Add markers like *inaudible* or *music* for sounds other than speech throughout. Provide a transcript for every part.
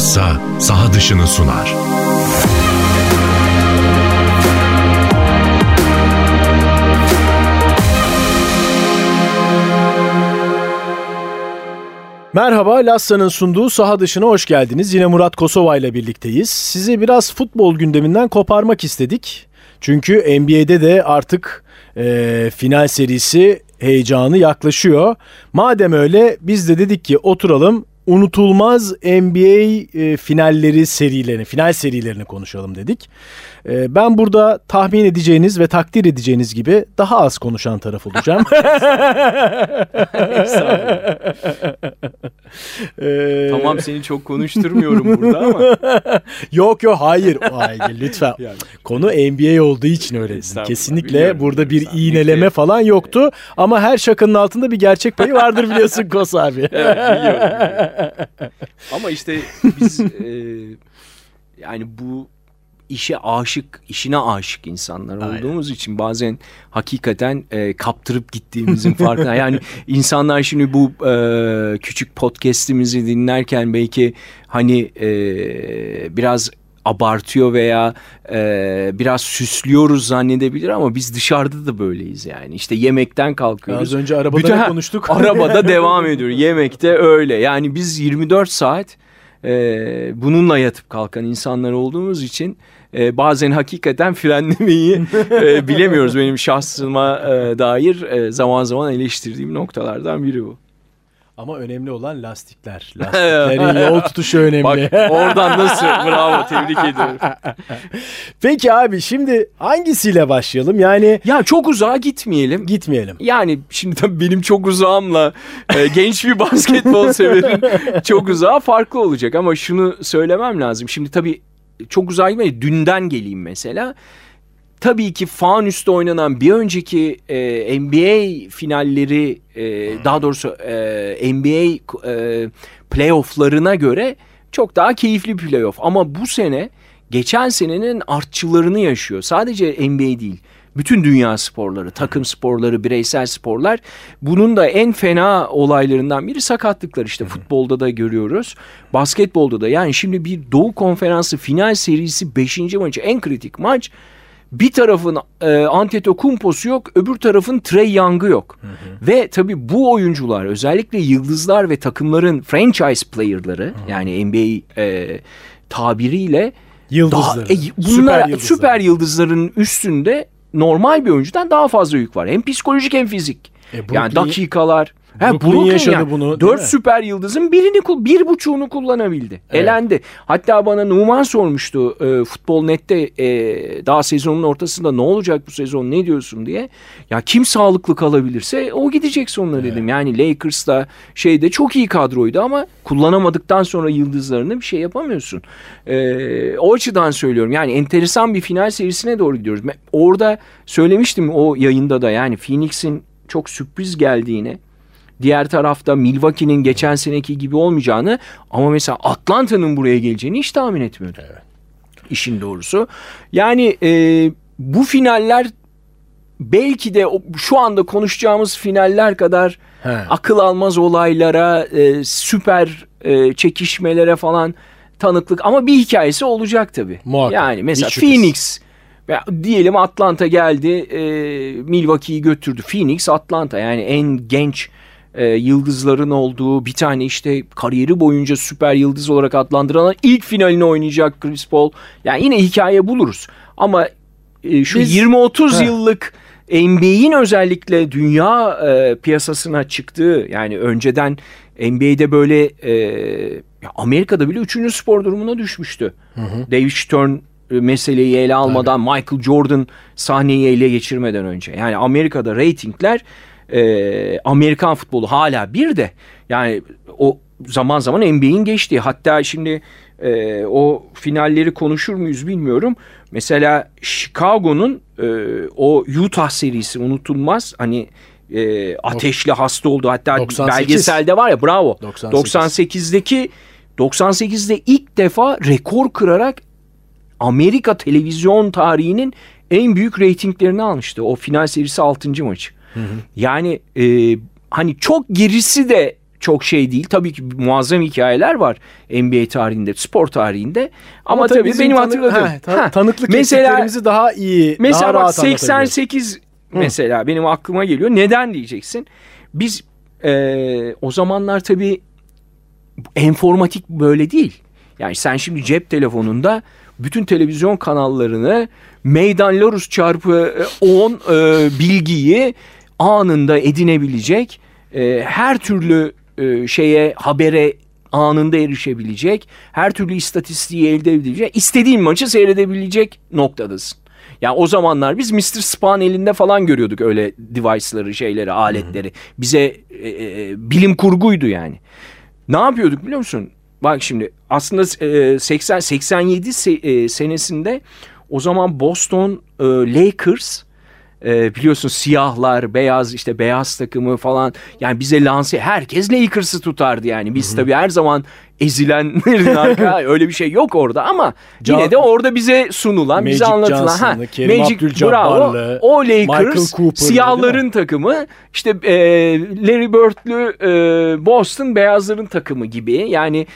bilhassa saha dışını sunar. Merhaba, Lassa'nın sunduğu saha dışına hoş geldiniz. Yine Murat Kosova ile birlikteyiz. Sizi biraz futbol gündeminden koparmak istedik. Çünkü NBA'de de artık e, final serisi heyecanı yaklaşıyor. Madem öyle biz de dedik ki oturalım unutulmaz NBA e, finalleri serilerini, final serilerini konuşalım dedik. E, ben burada tahmin edeceğiniz ve takdir edeceğiniz gibi daha az konuşan taraf olacağım. *laughs* *laughs* e, tamam seni çok konuşturmuyorum burada ama. *laughs* yok yok hayır. hayır lütfen. Yani. Konu NBA olduğu için öyle. Kesinlikle burada bir iğneleme falan yoktu. Ama her şakanın altında bir gerçek payı vardır biliyorsun Kos abi. evet biliyorum. Ama işte biz e, yani bu işe aşık, işine aşık insanlar olduğumuz Aynen. için bazen hakikaten e, kaptırıp gittiğimizin farkında. yani *laughs* insanlar şimdi bu e, küçük podcast'imizi dinlerken belki hani e, biraz abartıyor veya e, biraz süslüyoruz zannedebilir ama biz dışarıda da böyleyiz yani. İşte yemekten kalkıyoruz. Az önce arabada Bütün, konuştuk. *laughs* Arabada *laughs* devam ediyor. Yemekte öyle. Yani biz 24 saat e, bununla yatıp kalkan insanlar olduğumuz için e, bazen hakikaten frenlemeyi e, *laughs* bilemiyoruz. Benim şahsıma e, dair e, zaman zaman eleştirdiğim noktalardan biri bu. Ama önemli olan lastikler. *laughs* Lastiklerin yol tutuşu önemli. Bak oradan nasıl? *laughs* Bravo tebrik ediyorum. Peki abi şimdi hangisiyle başlayalım? Yani ya çok uzağa gitmeyelim. Gitmeyelim. Yani şimdi tabii benim çok uzağımla e, genç bir basketbol severin çok uzağa farklı olacak ama şunu söylemem lazım. Şimdi tabii çok uzağa gitmeyelim. Dünden geleyim mesela tabii ki fan üstü oynanan bir önceki e, NBA finalleri e, daha doğrusu e, NBA e, playofflarına göre çok daha keyifli playoff. Ama bu sene geçen senenin artçılarını yaşıyor. Sadece NBA değil. Bütün dünya sporları, takım sporları, bireysel sporlar. Bunun da en fena olaylarından biri sakatlıklar. İşte futbolda da görüyoruz. Basketbolda da yani şimdi bir Doğu Konferansı final serisi 5. maçı en kritik maç bir tarafın e, Antetokounmpo'su yok, öbür tarafın Trey Young'ı yok. Hı hı. Ve tabii bu oyuncular özellikle yıldızlar ve takımların franchise player'ları hı hı. yani NBA e, tabiriyle yıldızları. Daha, e, bunlar süper, yıldızlar. süper yıldızların üstünde normal bir oyuncudan daha fazla yük var. Hem psikolojik hem fizik. E, Brooklyn, yani dakikalar Ha, Brooklyn, Brooklyn yaşadı yani. bunu. Dört süper yıldızın birini bir buçuğunu kullanabildi. Evet. Elendi. Hatta bana Numan sormuştu e, Futbol Net'te e, daha sezonun ortasında ne olacak bu sezon ne diyorsun diye. Ya kim sağlıklı kalabilirse o gidecek sonuna evet. dedim. Yani Lakers'ta şeyde çok iyi kadroydu ama kullanamadıktan sonra yıldızlarını bir şey yapamıyorsun. E, o açıdan söylüyorum. Yani enteresan bir final serisine doğru gidiyoruz. Orada söylemiştim o yayında da yani Phoenix'in çok sürpriz geldiğini Diğer tarafta Milwaukee'nin geçen seneki gibi olmayacağını ama mesela Atlanta'nın buraya geleceğini hiç tahmin etmiyordum. Evet. İşin doğrusu. Yani e, bu finaller belki de şu anda konuşacağımız finaller kadar He. akıl almaz olaylara, e, süper e, çekişmelere falan tanıklık ama bir hikayesi olacak tabii. Muhakkak. Yani mesela Hiç Phoenix ya, diyelim Atlanta geldi, e, Milwaukee'yi götürdü. Phoenix, Atlanta yani en genç e, yıldızların olduğu bir tane işte kariyeri boyunca süper yıldız olarak adlandırılan ilk finalini oynayacak Chris Paul. Yani yine hikaye buluruz. Ama e, şu 20-30 yıllık NBA'in özellikle dünya e, piyasasına çıktığı yani önceden NBA'de böyle e, Amerika'da bile üçüncü spor durumuna düşmüştü. Hı hı. David Stern meseleyi ele almadan Tabii. Michael Jordan sahneyi ele geçirmeden önce. Yani Amerika'da reytingler e, Amerikan futbolu hala bir de yani o zaman zaman NBA'in geçtiği hatta şimdi e, o finalleri konuşur muyuz bilmiyorum. Mesela Chicago'nun e, o Utah serisi unutulmaz. Hani e, ateşli hasta oldu. Hatta 98. belgeselde var ya bravo. 98. 98'deki 98'de ilk defa rekor kırarak Amerika televizyon tarihinin en büyük reytinglerini almıştı. O final serisi 6. maçı. Hı hı. Yani e, hani çok gerisi de çok şey değil. Tabii ki muazzam hikayeler var NBA tarihinde, spor tarihinde. Ama, tabii, bizim benim tanı- hatırladığım. Ha, ta- Ha, tanıklık mesela daha iyi, mesela daha rahat anlatabiliyoruz. 88 mesela benim aklıma geliyor. Neden diyeceksin? Biz e, o zamanlar tabii enformatik böyle değil. Yani sen şimdi cep telefonunda bütün televizyon kanallarını meydan Larus çarpı e, 10 e, bilgiyi anında edinebilecek e, her türlü e, şeye habere anında erişebilecek her türlü istatistiği elde edebilecek istediğin maçı seyredebilecek noktadasın. Yani o zamanlar biz Mr. Spawn elinde falan görüyorduk öyle device'ları, şeyleri, aletleri. Bize e, e, bilim kurguydu yani. Ne yapıyorduk biliyor musun? Bak şimdi aslında e, 80 87 se- e, senesinde o zaman Boston e, Lakers e, biliyorsun siyahlar, beyaz işte beyaz takımı falan yani bize lanse herkes Lakers'ı tutardı yani. Biz tabii her zaman ezilenlerin *laughs* arka öyle bir şey yok orada ama Can- yine de orada bize sunulan, bize Magic anlatılan ha Kerim Magic bravo. O Lakers siyahların takımı işte e, Larry Bird'lü e, Boston beyazların takımı gibi yani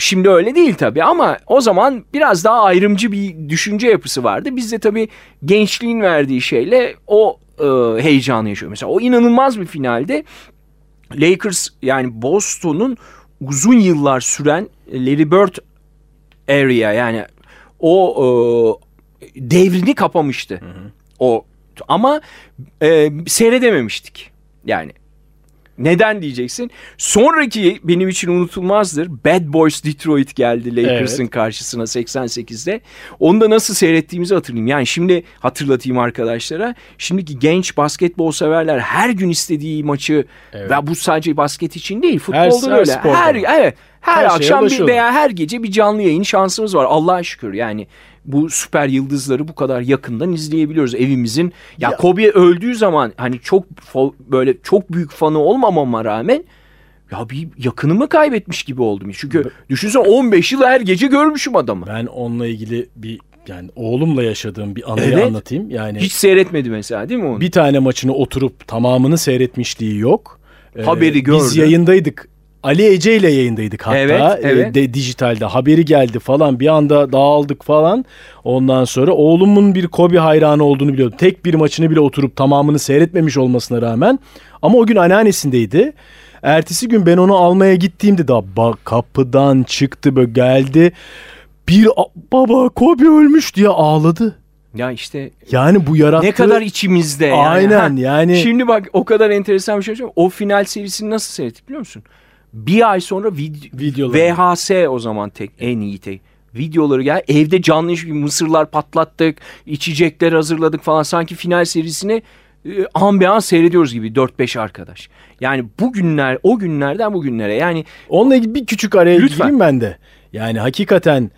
Şimdi öyle değil tabii ama o zaman biraz daha ayrımcı bir düşünce yapısı vardı. Biz de tabii gençliğin verdiği şeyle o e, heyecanı yaşıyor. Mesela o inanılmaz bir finalde Lakers yani Boston'un uzun yıllar süren Larry Bird area yani o e, devrini kapamıştı. O ama e, seyredememiştik. Yani neden diyeceksin? Sonraki benim için unutulmazdır. Bad Boys Detroit geldi Lakers'ın Evet. karşısına 88'de. Onu da nasıl seyrettiğimizi hatırlayayım. Yani şimdi hatırlatayım arkadaşlara. Şimdiki genç basketbol severler her gün istediği maçı Evet. ve bu sadece basket için değil futbolda Her- her öyle. sporda. Her, evet, her, Her akşam bir veya her gece bir canlı yayın şansımız var. Allah'a şükür yani bu süper yıldızları bu kadar yakından izleyebiliyoruz evimizin. Ya, Ya- Kobe öldüğü zaman hani çok böyle çok büyük fanı olmamama rağmen ya bir yakınımı kaybetmiş gibi oldum. Çünkü düşünsene 15 yıl her gece görmüşüm adamı. Ben onunla ilgili bir yani oğlumla yaşadığım bir anıyı Evet. anlatayım. Yani Hiç seyretmedi mesela değil mi onu? bir tane maçını oturup tamamını seyretmişliği yok. Ee, Haberi Biz gördü. yayındaydık. Ali Ece ile yayındaydık hatta Evet, Ee, evet. de, dijitalde haberi geldi falan bir anda dağıldık falan ondan sonra oğlumun bir Kobe hayranı olduğunu biliyordum tek bir maçını bile oturup tamamını seyretmemiş olmasına rağmen ama o gün anneannesindeydi ertesi gün ben onu almaya gittiğimde daha ba- kapıdan çıktı böyle geldi bir baba Kobe ölmüş diye ağladı Ya işte yani bu yarattığı ne kadar içimizde yani. Aynen, yani- Şimdi bak o kadar enteresan bir şey söyleyeyim. O final serisini nasıl seyrettik biliyor musun? Bir ay sonra vid- Videoları. VHS o zaman tek en iyi tek. Videoları gel evde canlı mısırlar patlattık, içecekler hazırladık falan sanki final serisini e, an be an seyrediyoruz gibi 4-5 arkadaş. Yani bugünler o günlerden bugünlere yani Onunla ilgili bir küçük araya Lütfen. gireyim ben de. Yani hakikaten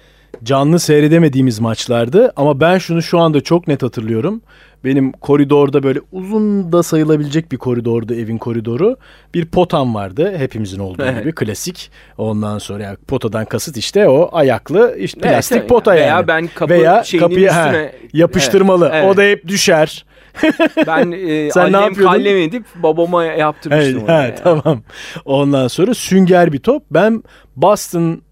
canlı seyredemediğimiz maçlardı ama ben şunu şu anda çok net hatırlıyorum. Benim koridorda böyle uzun da sayılabilecek bir koridordu evin koridoru. Bir potam vardı hepimizin olduğu Evet. gibi klasik. Ondan sonra yani potadan kasıt işte o ayaklı işte Evet, plastik evet. pota Veya yani. ben kapı Veya ha, üstüne- yapıştırmalı. Evet, evet. O da hep düşer. *laughs* ben e, *laughs* Sen ne annem yapıyordun? kallem edip babama yaptırmıştım Evet, onu. ha, yani. tamam. Ondan sonra sünger bir top. Ben Boston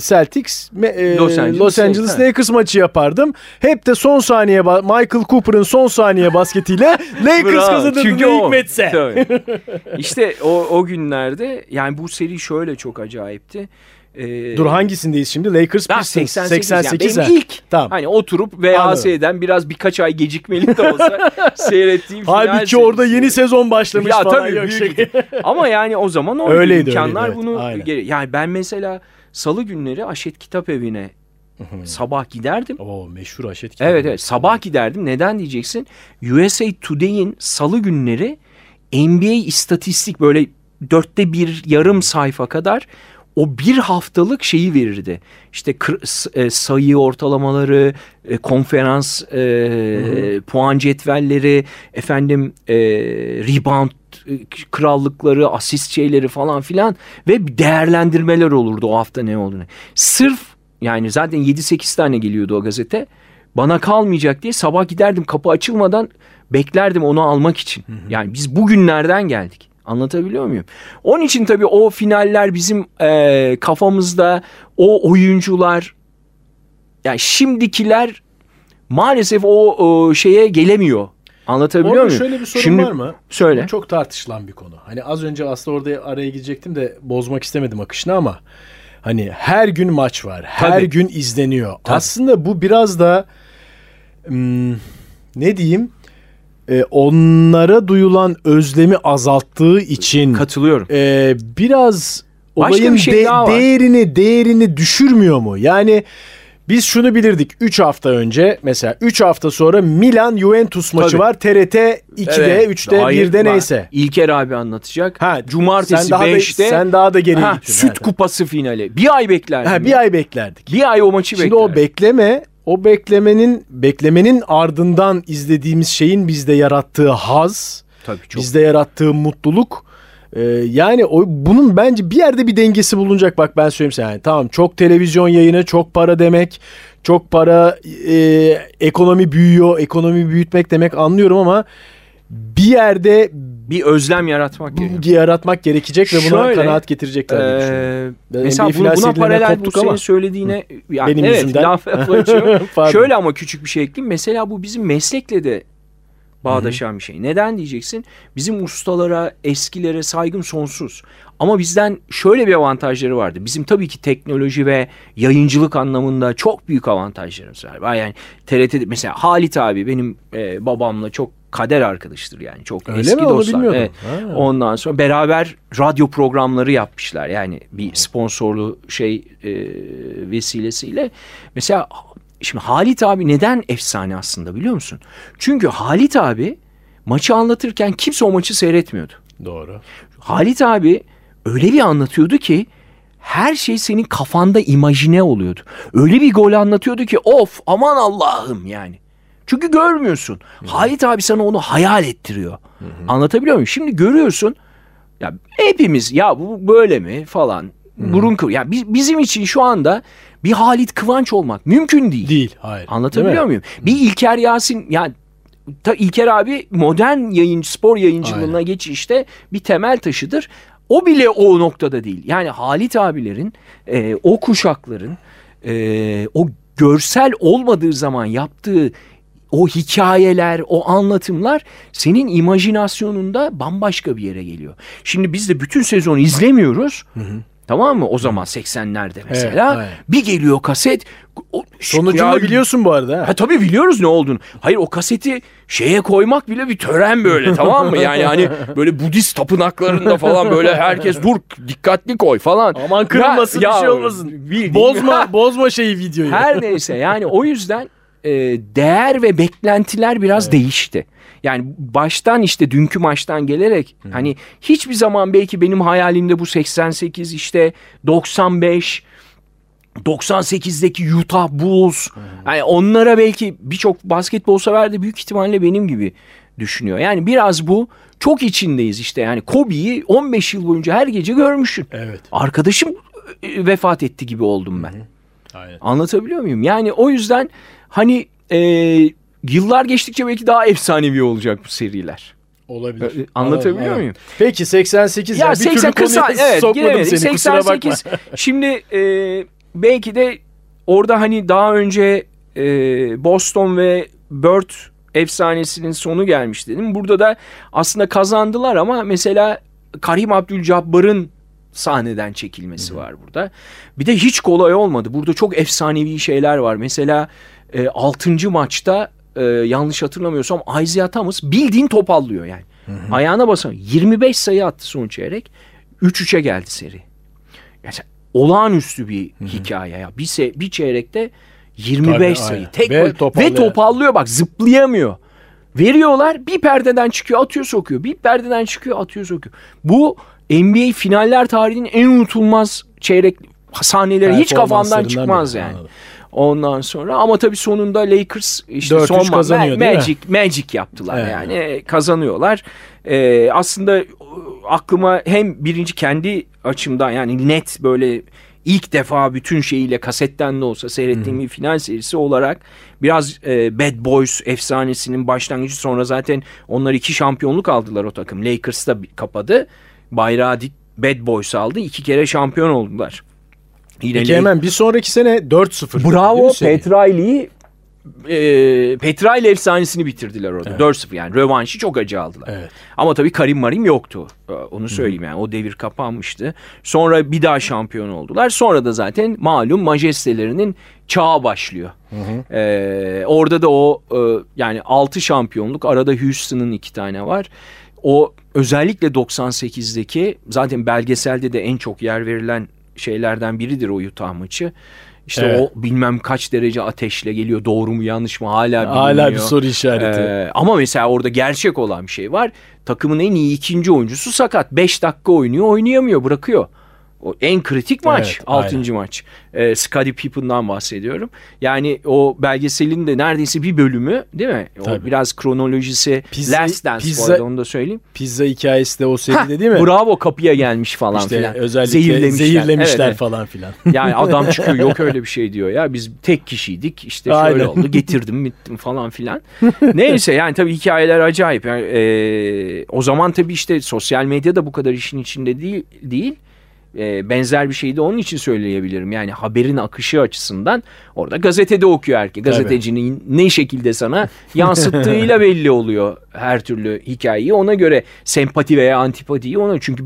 Celtics me- e, Los Angeles Los Angeles Lakers, Lakers maçı yapardım. Hep de son saniye Michael Cooper'ın son saniye basketiyle *laughs* Lakers kazanırdı Çünkü o. hikmetse. Tabii. *laughs* işte o, o günlerde yani bu seri şöyle çok acayipti. Ee, Dur hangisindeyiz şimdi? Lakers Pistons 88, 88 yani benim ilk Tamam. hani oturup VHS'den biraz birkaç ay gecikmeli de olsa *laughs* seyrettiğim final Halbuki orada yeni sezon başlamış ya falan. tabii yok büyük şey. Ama yani o zaman o Öyleydi, imkanlar öyleydi, evet. bunu Aynen. yani ben mesela salı günleri Aşet Kitap Evi'ne sabah giderdim. Oo meşhur Aşet kitabı. Evet evet sabah giderdim. Neden diyeceksin? USA Today'in salı günleri NBA istatistik böyle dörtte bir yarım sayfa kadar o bir haftalık şeyi verirdi. İşte e, sayı ortalamaları, e, konferans e, puan cetvelleri, efendim e, rebound krallıkları, asist şeyleri falan filan ve değerlendirmeler olurdu o hafta ne olduğunu. Sırf yani zaten 7-8 tane geliyordu o gazete. Bana kalmayacak diye sabah giderdim kapı açılmadan beklerdim onu almak için. Yani biz bugünlerden geldik. Anlatabiliyor muyum? Onun için tabii o finaller bizim e, kafamızda o oyuncular yani şimdikiler maalesef o, o şeye gelemiyor. Anlatabiliyor Orada muyum? şöyle bir sorun Şimdi- var mı? Söyle. Bu çok tartışılan bir konu. Hani az önce aslında orada araya girecektim de bozmak istemedim akışını ama hani her gün maç var. Her Tabii. gün izleniyor. Tabii. Aslında bu biraz da hmm, ne diyeyim? e, onlara duyulan özlemi azalttığı için Katılıyorum. e, biraz Başka olayın bir şey de- değerini değerini düşürmüyor mu? Yani biz şunu bilirdik 3 hafta önce mesela 3 hafta sonra Milan Juventus maçı Tabii. var TRT 2'de 3'te Hayır, 1'de bak, neyse. İlker abi anlatacak. Ha, Cumartesi sen daha da- 5'te sen daha da geriye gittin. süt Evet. kupası finali. Bir ay beklerdim. Ha, ya. bir ay beklerdik. Bir ay o maçı Şimdi beklerdim. o bekleme o beklemenin beklemenin ardından izlediğimiz şeyin bizde yarattığı haz, Tabii çok. bizde yarattığı mutluluk e, yani o bunun bence bir yerde bir dengesi bulunacak bak ben söyleyeyim sana. Yani tamam çok televizyon yayını, çok para demek, çok para e, ekonomi büyüyor, ekonomi büyütmek demek anlıyorum ama bir yerde bir özlem yaratmak gerekiyor. yaratmak gerekecek ve buna Şöyle, kanaat getirecekler. Ee, Ben mesela buna serilerine paralel bu senin ama. söylediğine yani Benim evet, yüzümden. laf laf. *laughs* Şöyle ama küçük bir şey ekleyeyim. Mesela bu bizim meslekle de bağdaşan bir şey. Neden diyeceksin? Bizim ustalara, eskilere saygım sonsuz. Ama bizden şöyle bir avantajları vardı. Bizim tabii ki teknoloji ve yayıncılık anlamında çok büyük avantajlarımız var. Yani TRT'de mesela Halit abi benim e, babamla çok kader arkadaştır yani. Çok Öyle eski mi? Dostlar. Evet. Ha. Ondan sonra beraber radyo programları yapmışlar. Yani bir sponsorlu şey e, vesilesiyle. Mesela şimdi Halit abi neden efsane aslında biliyor musun? Çünkü Halit abi maçı anlatırken kimse o maçı seyretmiyordu. Doğru. Halit abi öyle bir anlatıyordu ki her şey senin kafanda imajine oluyordu. Öyle bir gol anlatıyordu ki of aman Allah'ım yani. Çünkü görmüyorsun. Halit abi sana onu hayal ettiriyor. Anlatabiliyor muyum? Şimdi görüyorsun ya hepimiz ya bu böyle mi falan. Burun kıv. Ya biz, bizim için şu anda bir Halit Kıvanç olmak mümkün değil. Değil. Hayır. Anlatabiliyor Değil muyum? Bir İlker Yasin yani ta İlker abi modern yayıncı spor yayıncılığına Aynen. geçişte bir temel taşıdır. O bile o noktada değil. Yani Halit abilerin, e, o kuşakların e, o görsel olmadığı zaman yaptığı o hikayeler, o anlatımlar senin imajinasyonunda bambaşka bir yere geliyor. Şimdi biz de bütün sezonu izlemiyoruz. Tamam mı? O zaman 80'lerde mesela. aynen. bir geliyor kaset. O, Sonucunu Ya- biliyorsun bu arada. ha. Ha tabii biliyoruz ne olduğunu. Hayır o kaseti şeye koymak bile bir tören böyle *laughs* tamam mı? Yani hani böyle Budist tapınaklarında falan böyle herkes dur dikkatli koy falan. Aman kırılmasın Ya- bir şey olmasın. bildiğin- Bozma *laughs* bozma şeyi videoyu. Her neyse yani o yüzden e, değer ve beklentiler biraz değişti. Yani baştan işte dünkü maçtan gelerek hani hiçbir zaman belki benim hayalimde bu 88 işte 95 98'deki Utah Bulls yani onlara belki birçok basketbol sever de büyük ihtimalle benim gibi düşünüyor. Yani biraz bu çok içindeyiz işte yani Kobe'yi 15 yıl boyunca her gece görmüşsün. Evet. Arkadaşım e, vefat etti gibi oldum ben. Aynen. Anlatabiliyor muyum? Yani o yüzden hani e, yıllar geçtikçe belki daha efsanevi olacak bu seriler. Olabilir. Ee, anlatabiliyor Anladım, muyum? Peki 88 Ya bir türlü 80 kısa evet sokmadım seni kusura bakma. 88 *laughs* şimdi e, belki de orada hani daha önce e, Boston ve Bird efsanesinin sonu gelmiş dedim. Burada da aslında kazandılar ama mesela Karim Abdül-Jabbar'ın sahneden çekilmesi var burada. Bir de hiç kolay olmadı. Burada çok efsanevi şeyler var. Mesela e, 6. maçta e, yanlış hatırlamıyorsam Isaiah Thomas bildiğin topallıyor yani. Ayağına basan 25 sayı attı son çeyrek. 3-3'e geldi seri. Yani olağanüstü bir hikaye ya. Bir, se- bir çeyrekte 25 Tabii, sayı. aynen. Tek Ve topallıyor. Ve topallıyor bak zıplayamıyor. Veriyorlar bir perdeden çıkıyor atıyor sokuyor. Bir perdeden çıkıyor atıyor sokuyor. Bu NBA finaller tarihinin en unutulmaz çeyrek sahneleri hiç kafamdan çıkmaz yani. anladım. Ondan sonra ama tabii sonunda Lakers işte 4-3 son kazanıyor, ma- değil mi? Magic Magic yaptılar Evet. yani E, kazanıyorlar. Ee, aslında e, aklıma hem birinci kendi açımdan yani net böyle ilk defa bütün şeyiyle kasetten de olsa seyrettiğim bir final serisi olarak biraz e, Bad Boys efsanesinin başlangıcı sonra zaten onlar iki şampiyonluk aldılar o takım. Lakers da kapadı. Bayrağı Bad Boys aldı. iki kere şampiyon oldular. Yine Peki hemen bir sonraki sene 4-0. Bravo Pat Riley'i e, Petrail efsanesini bitirdiler orada. Evet. 4-0 yani rövanşı çok acı aldılar. Evet. Ama tabii Karim Marim yoktu. E, onu söyleyeyim yani o devir kapanmıştı. Sonra bir daha şampiyon oldular. Sonra da zaten malum majestelerinin çağı başlıyor. Hı hı. Ee, orada da o e, yani 6 şampiyonluk arada Houston'ın iki tane var. O özellikle 98'deki zaten belgeselde de en çok yer verilen şeylerden biridir o Utah maçı. İşte evet. o bilmem kaç derece ateşle geliyor. Doğru mu yanlış mı hala bilmiyor. Hala bir soru işareti. Ee, ama mesela orada gerçek olan bir şey var. Takımın en iyi ikinci oyuncusu sakat. 5 dakika oynuyor oynayamıyor bırakıyor. O en kritik maç. Evet, altıncı maç. Ee, Scottie Pippen'dan bahsediyorum. Yani o belgeselin de neredeyse bir bölümü değil mi? Tabii. O biraz kronolojisi pizza, Last Dance pizza, bu arada onu da söyleyeyim. Pizza hikayesi de o seride değil mi? Bravo kapıya gelmiş falan işte filan. Özellikle zehirlemişler, zehirlemişler evet, falan filan. *laughs* Yani adam çıkıyor *laughs* yok öyle bir şey diyor ya. Biz tek kişiydik işte şöyle Aynen. oldu getirdim bittim falan filan. *laughs* Neyse yani tabii hikayeler acayip. Yani, e, o zaman tabii işte sosyal medya da bu kadar işin içinde değil. değil e, benzer bir şeyi de onun için söyleyebilirim. Yani haberin akışı açısından orada gazetede okuyor herkes. Gazetecinin Tabii. ne şekilde sana yansıttığıyla *laughs* belli oluyor her türlü hikayeyi. Ona göre sempati veya antipatiyi ona çünkü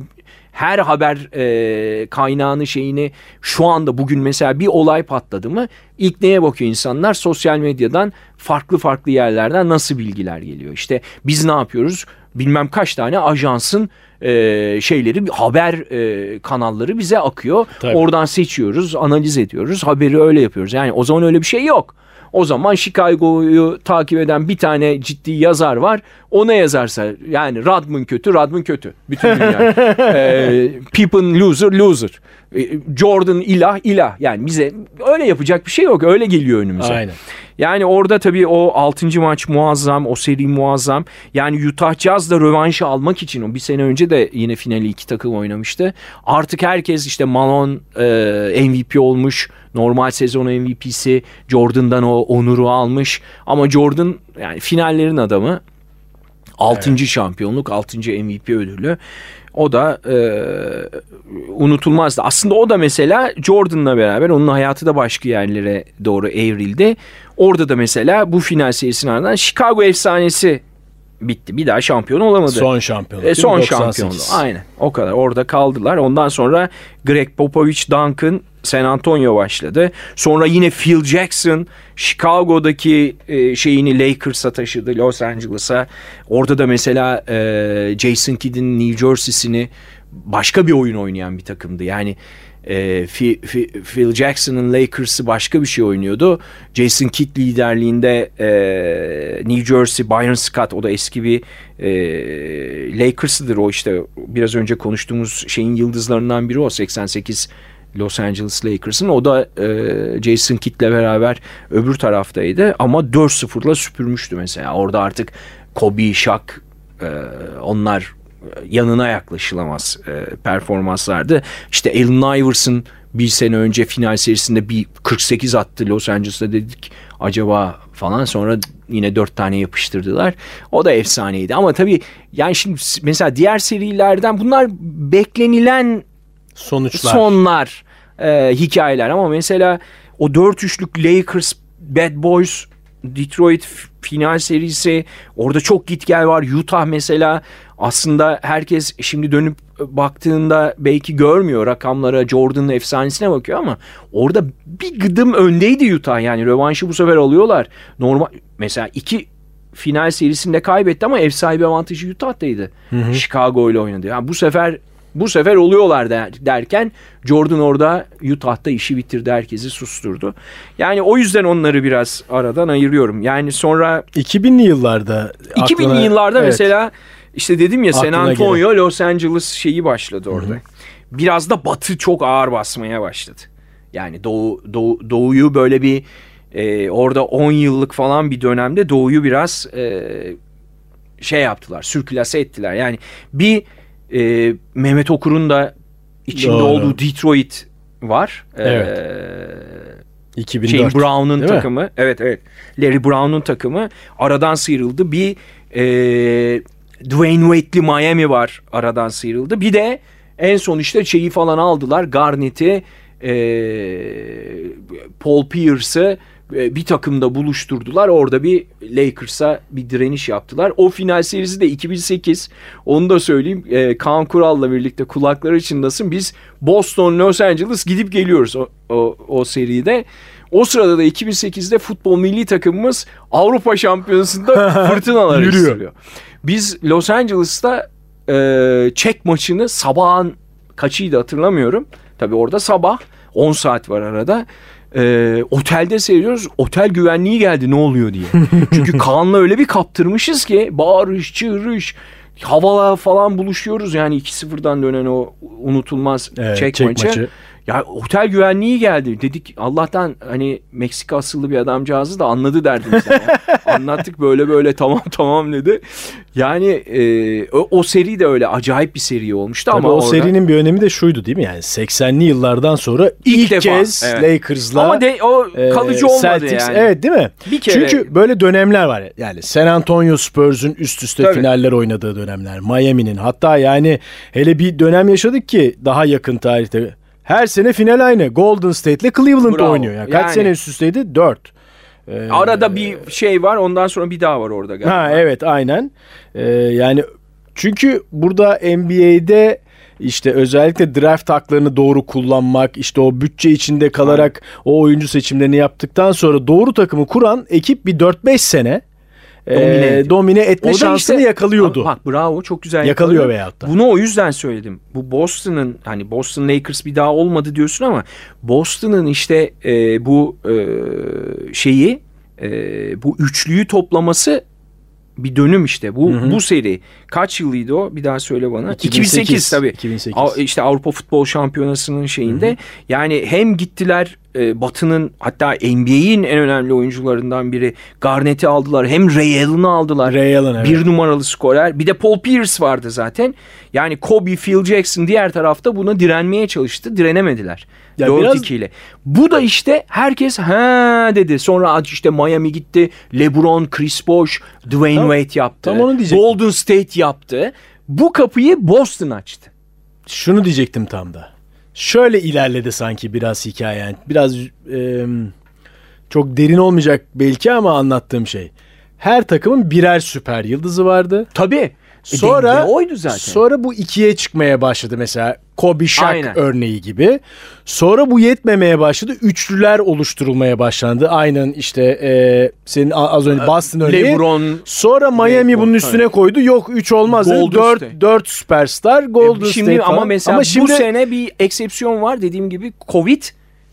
her haber e, kaynağını şeyini şu anda bugün mesela bir olay patladı mı ilk neye bakıyor insanlar sosyal medyadan farklı farklı yerlerden nasıl bilgiler geliyor işte biz ne yapıyoruz bilmem kaç tane ajansın e, şeyleri haber e, kanalları bize akıyor. Tabii. Oradan seçiyoruz, analiz ediyoruz. Haberi öyle yapıyoruz. Yani o zaman öyle bir şey yok. O zaman Chicago'yu takip eden bir tane ciddi yazar var. O ne yazarsa yani Radman kötü, Radman kötü. Bütün *laughs* dünya. ee, Pippen loser, loser. Ee, Jordan ilah, ilah. Yani bize öyle yapacak bir şey yok. Öyle geliyor önümüze. Aynen. Yani orada tabii o 6. maç muazzam, o seri muazzam. Yani Utah Jazz da rövanşı almak için o bir sene önce de yine finali iki takım oynamıştı. Artık herkes işte Malone e, MVP olmuş. Normal sezon MVP'si Jordan'dan o onuru almış. Ama Jordan yani finallerin adamı. 6. Evet. şampiyonluk, 6. MVP ödülü. O da e, unutulmazdı. Aslında o da mesela Jordan'la beraber onun hayatı da başka yerlere doğru evrildi. Orada da mesela bu final serisinin ardından Chicago efsanesi bitti. Bir daha şampiyon olamadı. Son şampiyon. E, son şampiyonluğu. Aynen. O kadar. Orada kaldılar. Ondan sonra Greg Popovich, Duncan, San Antonio başladı. Sonra yine Phil Jackson Chicago'daki e, şeyini Lakers'a taşıdı Los Angeles'a. Orada da mesela e, Jason Kidd'in New Jersey'sini başka bir oyun oynayan bir takımdı. Yani e, Phil Jackson'ın Lakers'ı başka bir şey oynuyordu. Jason Kidd liderliğinde e, New Jersey, Byron Scott o da eski bir e, Lakers'ıdır o işte biraz önce konuştuğumuz şeyin yıldızlarından biri o 88 Los Angeles Lakers'ın. O da e, Jason Kidd'le beraber öbür taraftaydı ama 4-0'la süpürmüştü mesela. Orada artık Kobe, Shaq e, onlar yanına yaklaşılamaz e, performanslardı. İşte Allen Iverson bir sene önce final serisinde bir 48 attı Los Angeles'ta dedik acaba falan sonra yine dört tane yapıştırdılar. O da efsaneydi ama tabii yani şimdi mesela diğer serilerden bunlar beklenilen sonuçlar. Sonlar, e, hikayeler ama mesela o dört üçlük Lakers, Bad Boys, Detroit final serisi orada çok git gel var. Utah mesela aslında herkes şimdi dönüp baktığında belki görmüyor rakamlara Jordan'ın efsanesine bakıyor ama orada bir gıdım öndeydi Utah yani rövanşı bu sefer alıyorlar. Normal mesela iki final serisinde kaybetti ama ev sahibi avantajı Utah'taydı. Hı hı. Chicago ile oynadı. Yani bu sefer bu sefer oluyorlar der, derken Jordan orada Utah'ta işi bitirdi herkesi susturdu. Yani o yüzden onları biraz aradan ayırıyorum. Yani sonra 2000'li yıllarda 2000'li aklına, yıllarda evet. mesela işte dedim ya San Antonio gelir. Los Angeles şeyi başladı orada. Hı-hı. Biraz da batı çok ağır basmaya başladı. Yani doğu, doğu doğuyu böyle bir e, orada 10 yıllık falan bir dönemde doğuyu biraz e, şey yaptılar, sürkülase ettiler. Yani bir e, Mehmet Okur'un da içinde Doğru. olduğu Detroit var. Evet. Ee, 2004. şeyin Brown'un Değil mi? takımı. Evet evet. Larry Brown'un takımı aradan sıyrıldı. Bir e, Dwayne Wade'li Miami var aradan sıyrıldı. Bir de en son işte şeyi falan aldılar. Garnett'i e, Paul Pierce'ı e, bir takımda buluşturdular. Orada bir Lakers'a bir direniş yaptılar. O final serisi de 2008. Onu da söyleyeyim. E, Kaan Kural'la birlikte kulakları çınlasın. Biz Boston, Los Angeles gidip geliyoruz o, o, o seride. O sırada da 2008'de futbol milli takımımız Avrupa Şampiyonası'nda *laughs* fırtınalar estiriyor. Biz Los Angeles'ta e, Çek maçını sabahın kaçıydı hatırlamıyorum. Tabii orada sabah 10 saat var arada. E, otelde seyrediyoruz. Otel güvenliği geldi ne oluyor diye. *laughs* Çünkü Kaan'la öyle bir kaptırmışız ki bağırış, çığırış, havalar falan buluşuyoruz. Yani 2-0'dan dönen o unutulmaz Evet, Çek, Çek maçı. maçı. Ya otel güvenliği geldi. Dedik Allah'tan hani Meksika asıllı bir adamcağızı da anladı derdimizi. ya. *laughs* Anlattık böyle böyle tamam tamam dedi. Yani e, o, o seri de öyle acayip bir seri olmuştu Tabii ama o orada- serinin bir önemi de şuydu değil mi? Yani 80'li yıllardan sonra ilk, İlk defa, kez evet. Lakers'la ama de, o e, kalıcı olmadı Celtics, yani. Evet değil mi? Bir kere Çünkü böyle dönemler var. Yani San Antonio Spurs'un üst üste Tabii. finaller oynadığı dönemler. Miami'nin hatta yani hele bir dönem yaşadık ki daha yakın tarihte. Her sene final aynı. Golden State'le Cleveland Bravo. oynuyor. Yani kaç Yani- sene üst üsteydi? Dört. Ee, arada bir şey var ondan sonra bir daha var orada galiba. Ha evet aynen. Ee, yani çünkü burada NBA'de işte özellikle draft haklarını doğru kullanmak, işte o bütçe içinde kalarak o oyuncu seçimlerini yaptıktan sonra doğru takımı kuran ekip bir 4-5 sene e, Domine domine, ediyor. etme şansını işte- yakalıyordu. Bak bravo çok güzel Yakalıyor yakalıyor. veyahut da. Bunu o yüzden söyledim. Bu Boston'ın hani Boston Lakers bir daha olmadı diyorsun ama Boston'ın işte e, bu e, şeyi e, bu üçlüyü toplaması bir dönüm işte. Bu Hı hı. bu seri kaç yılıydı o? Bir daha söyle bana. 2008, 2008 tabii. 2008. Av- işte Avrupa Futbol Şampiyonası'nın şeyinde. Yani hem gittiler e, Batı'nın hatta NBA'in en önemli oyuncularından biri Garnett'i aldılar. Hem Ray Allen'ı aldılar. Ray Allen, evet. Bir numaralı skorer. Bir de Paul Pierce vardı zaten. Yani Kobe, Phil Jackson diğer tarafta buna direnmeye çalıştı. Direnemediler. Ya 4-2 biraz- ile. Bu da işte herkes ha dedi. Sonra işte Miami gitti. LeBron, Chris Bosh, Dwayne Tam- Wade yaptı. tam onu diyecektim. Golden State yaptı. Bu kapıyı Boston açtı. Şunu diyecektim tam da. Şöyle ilerledi sanki biraz hikaye. Yani biraz e, çok derin olmayacak belki ama anlattığım şey. Her takımın birer süper yıldızı vardı. Tabii. E, Sonra denge oydu zaten. Sonra bu ikiye çıkmaya başladı mesela Kobe Shaq Aynen. örneği gibi. Sonra bu yetmemeye başladı. Üçlüler oluşturulmaya başlandı. Aynen işte e, senin az önce Boston örneği. LeBron Sonra Miami LeBron, bunun üstüne tabii. koydu. Yok 3 olmaz. dedi. Golden 4 State. 4 süperstar Golden E, şimdi State ama falan. mesela Ama şimdi bu sene bir eksepsiyon var dediğim gibi Covid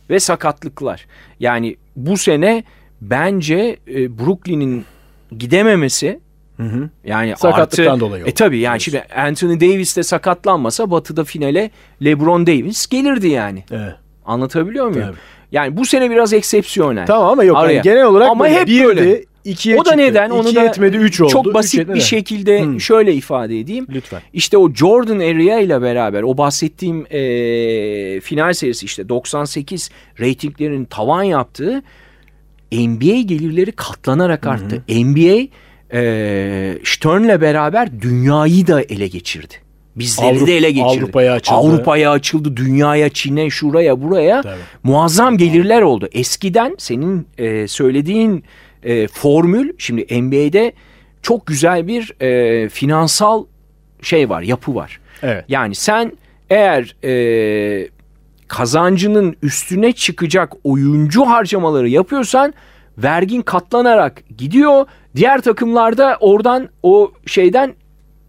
ve sakatlıklar. Yani bu sene bence e, Brooklyn'in gidememesi Hı hı. yani Sakatlıktan artı, dolayı E tabii yani şimdi Anthony Davis de sakatlanmasa Batı'da finale LeBron Davis gelirdi yani. Evet. Anlatabiliyor muyum? Tabii. Yani bu sene biraz eksepsiyonel. Tamam ama yok yani Araya. genel olarak Ama böyle hep birdi, böyle. ikiye o da çıktı. neden? Onu da yetmedi 3 oldu. çok üç basit yetmedi. bir şekilde Hmm. şöyle ifade edeyim. Lütfen. İşte o Jordan Area ile beraber o bahsettiğim eee, final serisi işte 98 reytinglerin tavan yaptığı NBA gelirleri katlanarak arttı. NBA eee Stern'le beraber dünyayı da ele geçirdi. Bizleri Avrupa- de ele geçirdi. Avrupa'ya açıldı. Avrupa'ya açıldı, dünyaya, Çin'e, şuraya, buraya Tabii. muazzam gelirler oldu. Eskiden senin e, söylediğin e, formül şimdi NBA'de çok güzel bir e, finansal şey var, yapı var. Evet. Yani sen eğer e, kazancının üstüne çıkacak oyuncu harcamaları yapıyorsan vergin katlanarak gidiyor. Diğer takımlarda oradan o şeyden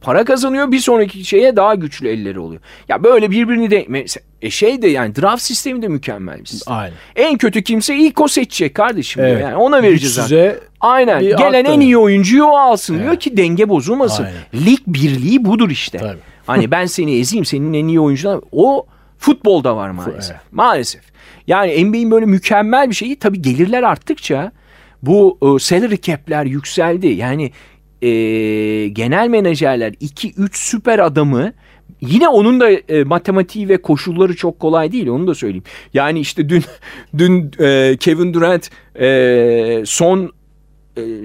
para kazanıyor bir sonraki şeye daha güçlü elleri oluyor. Ya böyle birbirini de mesela, e şey de yani draft sistemi de mükemmel bir sistem. Aynen. En kötü kimse ilk o seçecek kardeşim diyor. Evet. Yani ona vereceğiz. Güçsüze Aynen. Gelen alt en iyi oyuncuyu o alsın Evet. diyor ki denge bozulmasın. Aynen. Lig birliği budur işte. Tabii. Hani ben seni ezeyim senin en iyi oyuncular. O futbolda var maalesef. evet. Maalesef. Yani NBA'in böyle mükemmel bir şeyi tabii gelirler arttıkça bu e, salary cap'ler yükseldi. Yani e, genel menajerler 2-3 süper adamı Yine onun da e, matematiği ve koşulları çok kolay değil onu da söyleyeyim. Yani işte dün *laughs* dün e, Kevin Durant e, son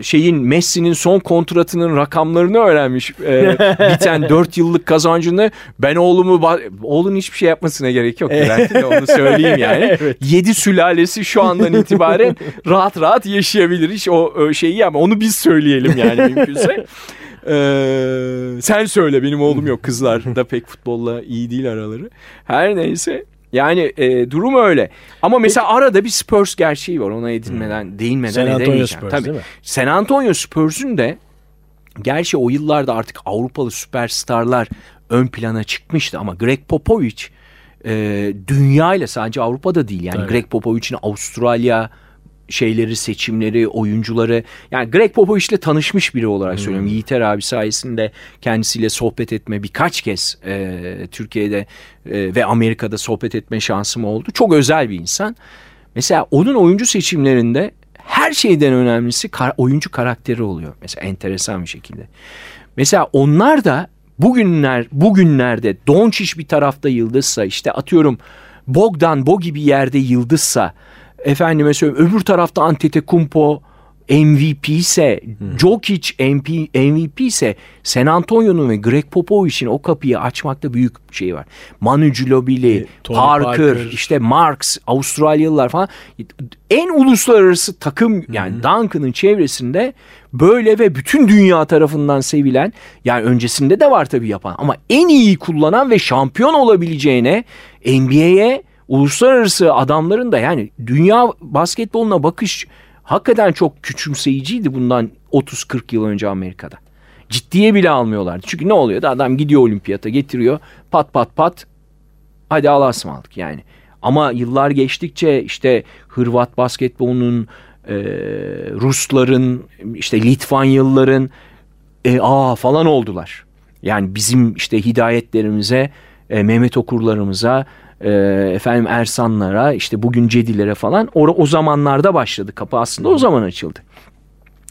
şeyin Messi'nin son kontratının rakamlarını öğrenmiş. E, *laughs* biten 4 yıllık kazancını ben oğlumu oğlun hiçbir şey yapmasına gerek yok. Durant'in onu söyleyeyim yani. *laughs* evet. 7 sülalesi şu andan itibaren rahat rahat yaşayabilir. Hiç o şeyi ama onu biz söyleyelim yani *laughs* mümkünse. Ee, sen söyle benim oğlum yok kızlar da pek futbolla iyi değil araları. Her neyse yani e, durum öyle. Ama mesela Peki. arada bir Spurs gerçeği var ona edinmeden hmm. değinmeden San Antonio Spurs Tabii. değil mi? San Antonio Spurs'un de gerçi o yıllarda artık Avrupalı süperstarlar ön plana çıkmıştı ama Greg Popovich e, dünya ile sadece Avrupa'da değil yani Tabii. Greg Popovich'in Avustralya, şeyleri, seçimleri, oyuncuları. Yani Greg Popovich'le tanışmış biri olarak söylüyorum. Hmm. Yiğiter abi sayesinde kendisiyle sohbet etme birkaç kez e, Türkiye'de e, ve Amerika'da sohbet etme şansım oldu. Çok özel bir insan. Mesela onun oyuncu seçimlerinde her şeyden önemlisi kar, oyuncu karakteri oluyor. Mesela enteresan bir şekilde. Mesela onlar da bugünler bugünlerde Doncic bir tarafta yıldızsa işte atıyorum Bogdan Bogi bir yerde yıldızsa efendime söyleyeyim öbür tarafta Antetokounmpo MVP ise hmm. Jokic MP, MVP ise San Antonio'nun ve Greg Popovich'in o kapıyı açmakta büyük şey var. Manu Ginobili, e, Parker, Parker, işte Marks, Avustralyalılar falan en uluslararası takım yani hmm. Duncan'ın çevresinde böyle ve bütün dünya tarafından sevilen yani öncesinde de var tabii yapan ama en iyi kullanan ve şampiyon olabileceğine NBA'ye uluslararası adamların da yani dünya basketboluna bakış hakikaten çok küçümseyiciydi bundan 30-40 yıl önce Amerika'da. Ciddiye bile almıyorlardı. Çünkü ne oluyor da adam gidiyor olimpiyata getiriyor pat pat pat hadi Allah'a ısmarladık yani. Ama yıllar geçtikçe işte Hırvat basketbolunun, e, Rusların, işte Litvanyalıların e, aa falan oldular. Yani bizim işte hidayetlerimize, e, Mehmet okurlarımıza, e, efendim Ersanlara işte bugün Cedilere falan o, o zamanlarda başladı kapı aslında o zaman açıldı.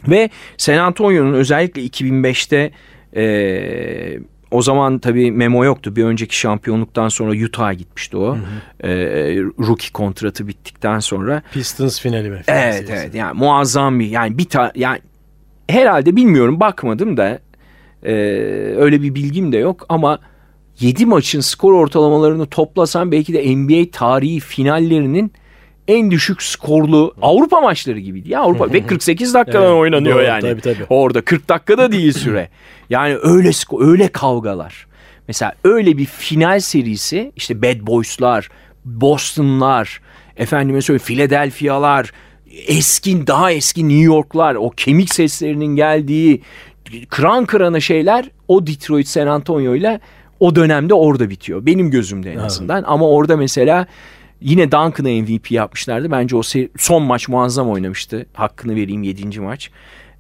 Ve San Antonio'nun özellikle 2005'te e, o zaman tabii memo yoktu. Bir önceki şampiyonluktan sonra Utah'a gitmişti o. Hı hı. E, rookie kontratı bittikten sonra. Pistons finali mi? Evet evet yani muazzam bir yani bir ta yani herhalde bilmiyorum bakmadım da e, öyle bir bilgim de yok ama 7 maçın skor ortalamalarını toplasan belki de NBA tarihi finallerinin en düşük skorlu Avrupa maçları gibiydi. Ya Avrupa *laughs* ve 48 dakikadan evet, oynanıyor doğru, yani. Tabii, tabii. Orada 40 dakikada değil *laughs* süre. Yani öyle öyle kavgalar. Mesela öyle bir final serisi işte Bad Boys'lar, Boston'lar, efendime söyleyeyim Philadelphia'lar, eski daha eski New York'lar, o kemik seslerinin geldiği kıran kırana şeyler o Detroit San Antonio ile o dönemde orada bitiyor. Benim gözümde en azından. Evet. Ama orada mesela yine Duncan'a MVP yapmışlardı. Bence o son maç muazzam oynamıştı. Hakkını vereyim 7. maç.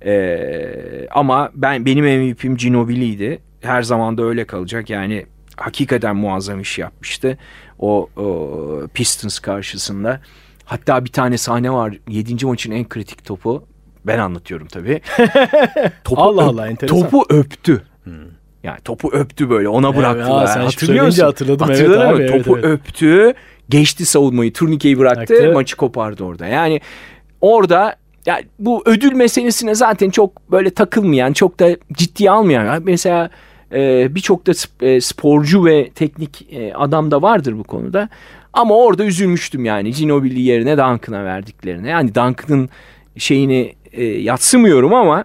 Ee, ama ben benim MVP'm Ginobili'ydi. Her zaman da öyle kalacak. Yani hakikaten muazzam iş yapmıştı. O, o Pistons karşısında. Hatta bir tane sahne var. 7. maçın en kritik topu. Ben anlatıyorum tabii. *laughs* topu Allah Allah enteresan. Topu öptü. Hmm. Yani topu öptü böyle ona bıraktılar. Evet, Hatırlıyor musun? Hatırladım. Hatırladın evet, mı? Abi, topu evet, evet. öptü. Geçti savunmayı. Turnikeyi bıraktı. Bıraktı. Maçı kopardı orada. Yani orada yani bu ödül meselesine zaten çok böyle takılmayan, çok da ciddiye almayan. Mesela e, birçok da e, sporcu ve teknik e, adam da vardır bu konuda. Ama orada üzülmüştüm yani Ginobili yerine Duncan'a verdiklerine. Yani Duncan'ın şeyini e, yatsımıyorum ama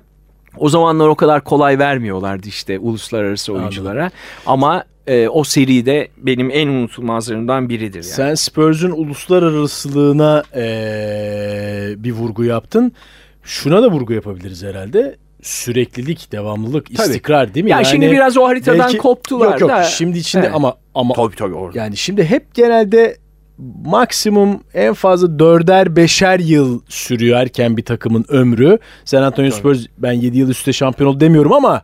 o zamanlar o kadar kolay vermiyorlardı işte uluslararası oyunculara. Anladım. Ama e, o seride benim en unutulmazlarımdan biridir. Yani. Sen Spurs'un uluslararasılığına e, bir vurgu yaptın. Şuna da vurgu yapabiliriz herhalde süreklilik, devamlılık, Tabii. istikrar değil mi? Ya yani şimdi biraz o haritadan belki, koptular yok, yok, da. Şimdi içinde evet. ama ama tabii tabii orada. Yani şimdi hep genelde maksimum en fazla dörder beşer yıl sürüyor erken bir takımın ömrü. San Antonio Spurs ben 7 yıl üstte şampiyon oldu demiyorum ama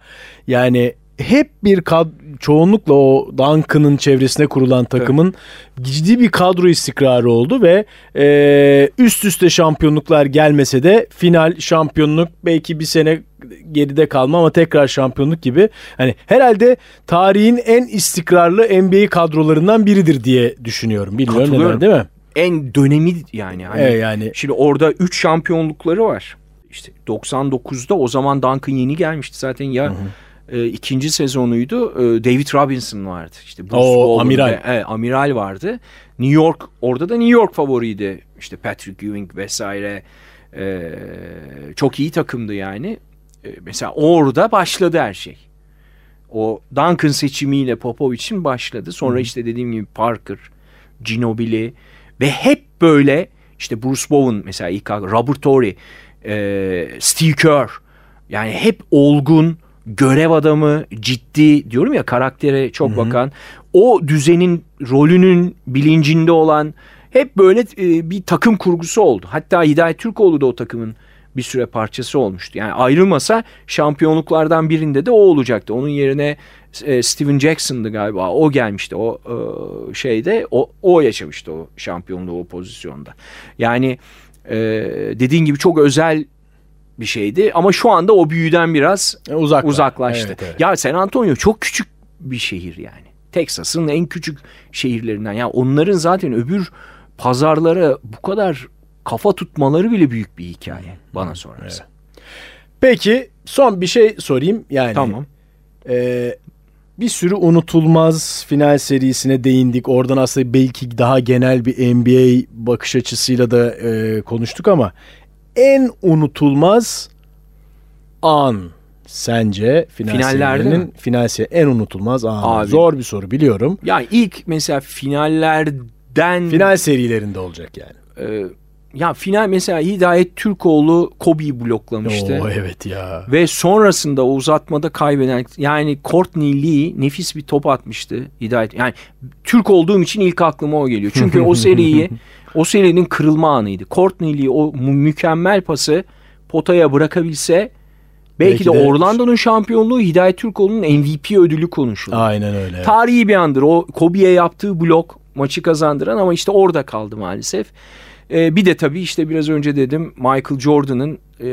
yani hep bir kad çoğunlukla o Duncan'ın çevresine kurulan takımın ciddi bir kadro istikrarı oldu ve e, üst üste şampiyonluklar gelmese de final şampiyonluk belki bir sene geride kalma ama tekrar şampiyonluk gibi hani herhalde tarihin en istikrarlı NBA kadrolarından biridir diye düşünüyorum. Bilmiyorum neden değil mi? En dönemi yani. Hani Evet, yani Şimdi orada 3 şampiyonlukları var. İşte 99'da o zaman Duncan yeni gelmişti zaten ya e, ikinci sezonuydu. E, David Robinson vardı. İşte Bruce O, Bowen amiral. ve- evet, amiral vardı. New York orada da New York favoriydi. İşte Patrick Ewing vesaire. E, çok iyi takımdı yani. E, mesela orada başladı her şey. O Duncan seçimiyle Popovic'in başladı. Sonra işte dediğim gibi Parker, Ginobili ve hep böyle işte Bruce Bowen mesela ilk Robert Torrey, e, Steve Kerr yani hep olgun, görev adamı, ciddi diyorum ya karaktere çok bakan. O düzenin rolünün bilincinde olan hep böyle e, bir takım kurgusu oldu. Hatta Hidayet Türkoğlu da o takımın bir süre parçası olmuştu. Yani ayrılmasa şampiyonluklardan birinde de o olacaktı. Onun yerine e, Steven Jackson'dı galiba. O gelmişti o e, şeyde. O, o yaşamıştı o şampiyonluğu o pozisyonda. Yani e, dediğin gibi çok özel bir şeydi. Ama şu anda o büyüden biraz e, uzaklar. uzaklaştı. Evet, evet. Ya San Antonio çok küçük bir şehir yani. Texas'ın en küçük şehirlerinden. Yani onların zaten öbür pazarlara bu kadar kafa tutmaları bile büyük bir hikaye bana sorarsan. Peki son bir şey sorayım yani. Tamam. e, bir sürü unutulmaz final serisine değindik. Oradan aslında belki daha genel bir NBA bakış açısıyla da e, konuştuk ama en unutulmaz an sence final Finallerde mi? final en unutulmaz an. Abi. Zor bir soru biliyorum. Yani ilk mesela finallerden Final serilerinde olacak yani. e, ya final mesela Hidayet Türkoğlu Kobe'yi bloklamıştı. Oo evet ya. Ve sonrasında o uzatmada kaybeden yani Courtney Lee nefis bir top atmıştı Hidayet. Yani Türk olduğum için ilk aklıma o geliyor. Çünkü o seriyi *laughs* o serinin kırılma anıydı. Courtney Lee o mü- mükemmel pası potaya bırakabilse belki, Belki de, de- Orlando'nun şampiyonluğu Hidayet Türkoğlu'nun MVP ödülü konuşulur. Aynen öyle. Tarihi bir andır. O Kobe'ye yaptığı blok maçı kazandıran ama işte orada kaldı maalesef. Ee, bir de tabii işte biraz önce dedim Michael Jordan'ın e,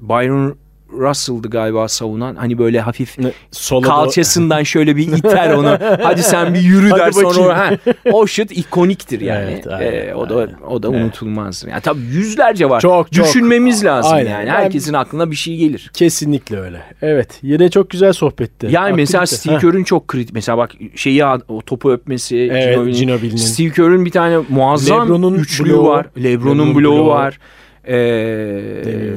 Byron Russell'dı galiba savunan. Hani böyle hafif sola kalçasından şöyle bir iter onu. *laughs* Hadi sen bir yürü der sonra. Ha, o şut ikoniktir yani. Evet, aynen, Ee, o da aynen. o da unutulmaz. Yani tabii yüzlerce var. Çok, çok. Düşünmemiz lazım Aynen. yani. Ben- Herkesin aklına bir şey gelir. Kesinlikle öyle. Evet. Yine çok güzel sohbetti. Yani mesela Aktivite. Steve Heh. Kerr'ün çok kritik. Mesela bak şeyi o topu öpmesi. Evet, Ginobili'nin. Steve Kerr'ün bir tane muazzam LeBron'un üçlüğü bloğu. var. LeBron'un LeBron'un bloğu bloğu. var. Ee.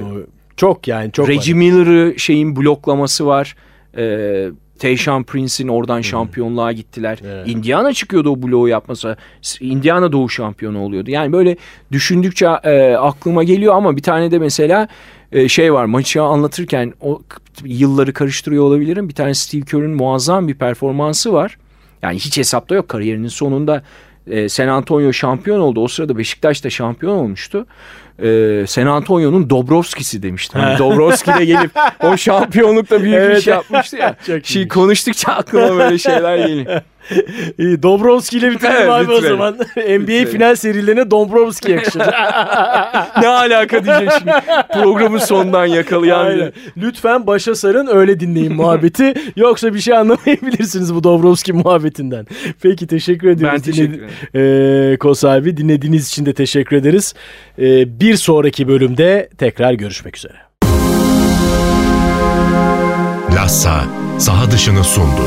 Çok yani çok Reggie. Miller'ı şeyin bloklaması var. Ee, Tayshaun Prince'in oradan şampiyonluğa gittiler. Evet. Indiana çıkıyordu o bloğu yapmasa. Indiana doğu şampiyonu oluyordu. Yani böyle düşündükçe e, aklıma geliyor ama bir tane de mesela e, şey var maçı anlatırken o yılları karıştırıyor olabilirim. Bir tane Steve Kerr'ün muazzam bir performansı var. Yani hiç hesapta yok kariyerinin sonunda e, San Antonio şampiyon oldu. O sırada Beşiktaş da şampiyon olmuştu. E, San Antonio'nun Dobrovski'si demiştim. Hani *laughs* Dobrovski de gelip o şampiyonlukta büyük Evet. şey yapmıştı ya. *laughs* Şey iyiymiş. konuştukça aklıma böyle şeyler geliyor. *laughs* İyi, Dobrovski ile bitirelim Evet, abi o bitirelim. zaman. *laughs* NBA final serilerine Dobrovski yakışır. *laughs* *laughs* ne alaka diyecek şimdi. Programın sonundan yakalayan Aynen. bir. Lütfen başa sarın öyle dinleyin muhabbeti. Yoksa bir şey anlamayabilirsiniz bu Dobrovski muhabbetinden. Peki teşekkür ediyoruz. Ben teşekkür Dinledi- ederim. Ee, Kos abi dinlediğiniz için de teşekkür ederiz. Ee, bir sonraki bölümde tekrar görüşmek üzere. Lassa saha dışını sundu.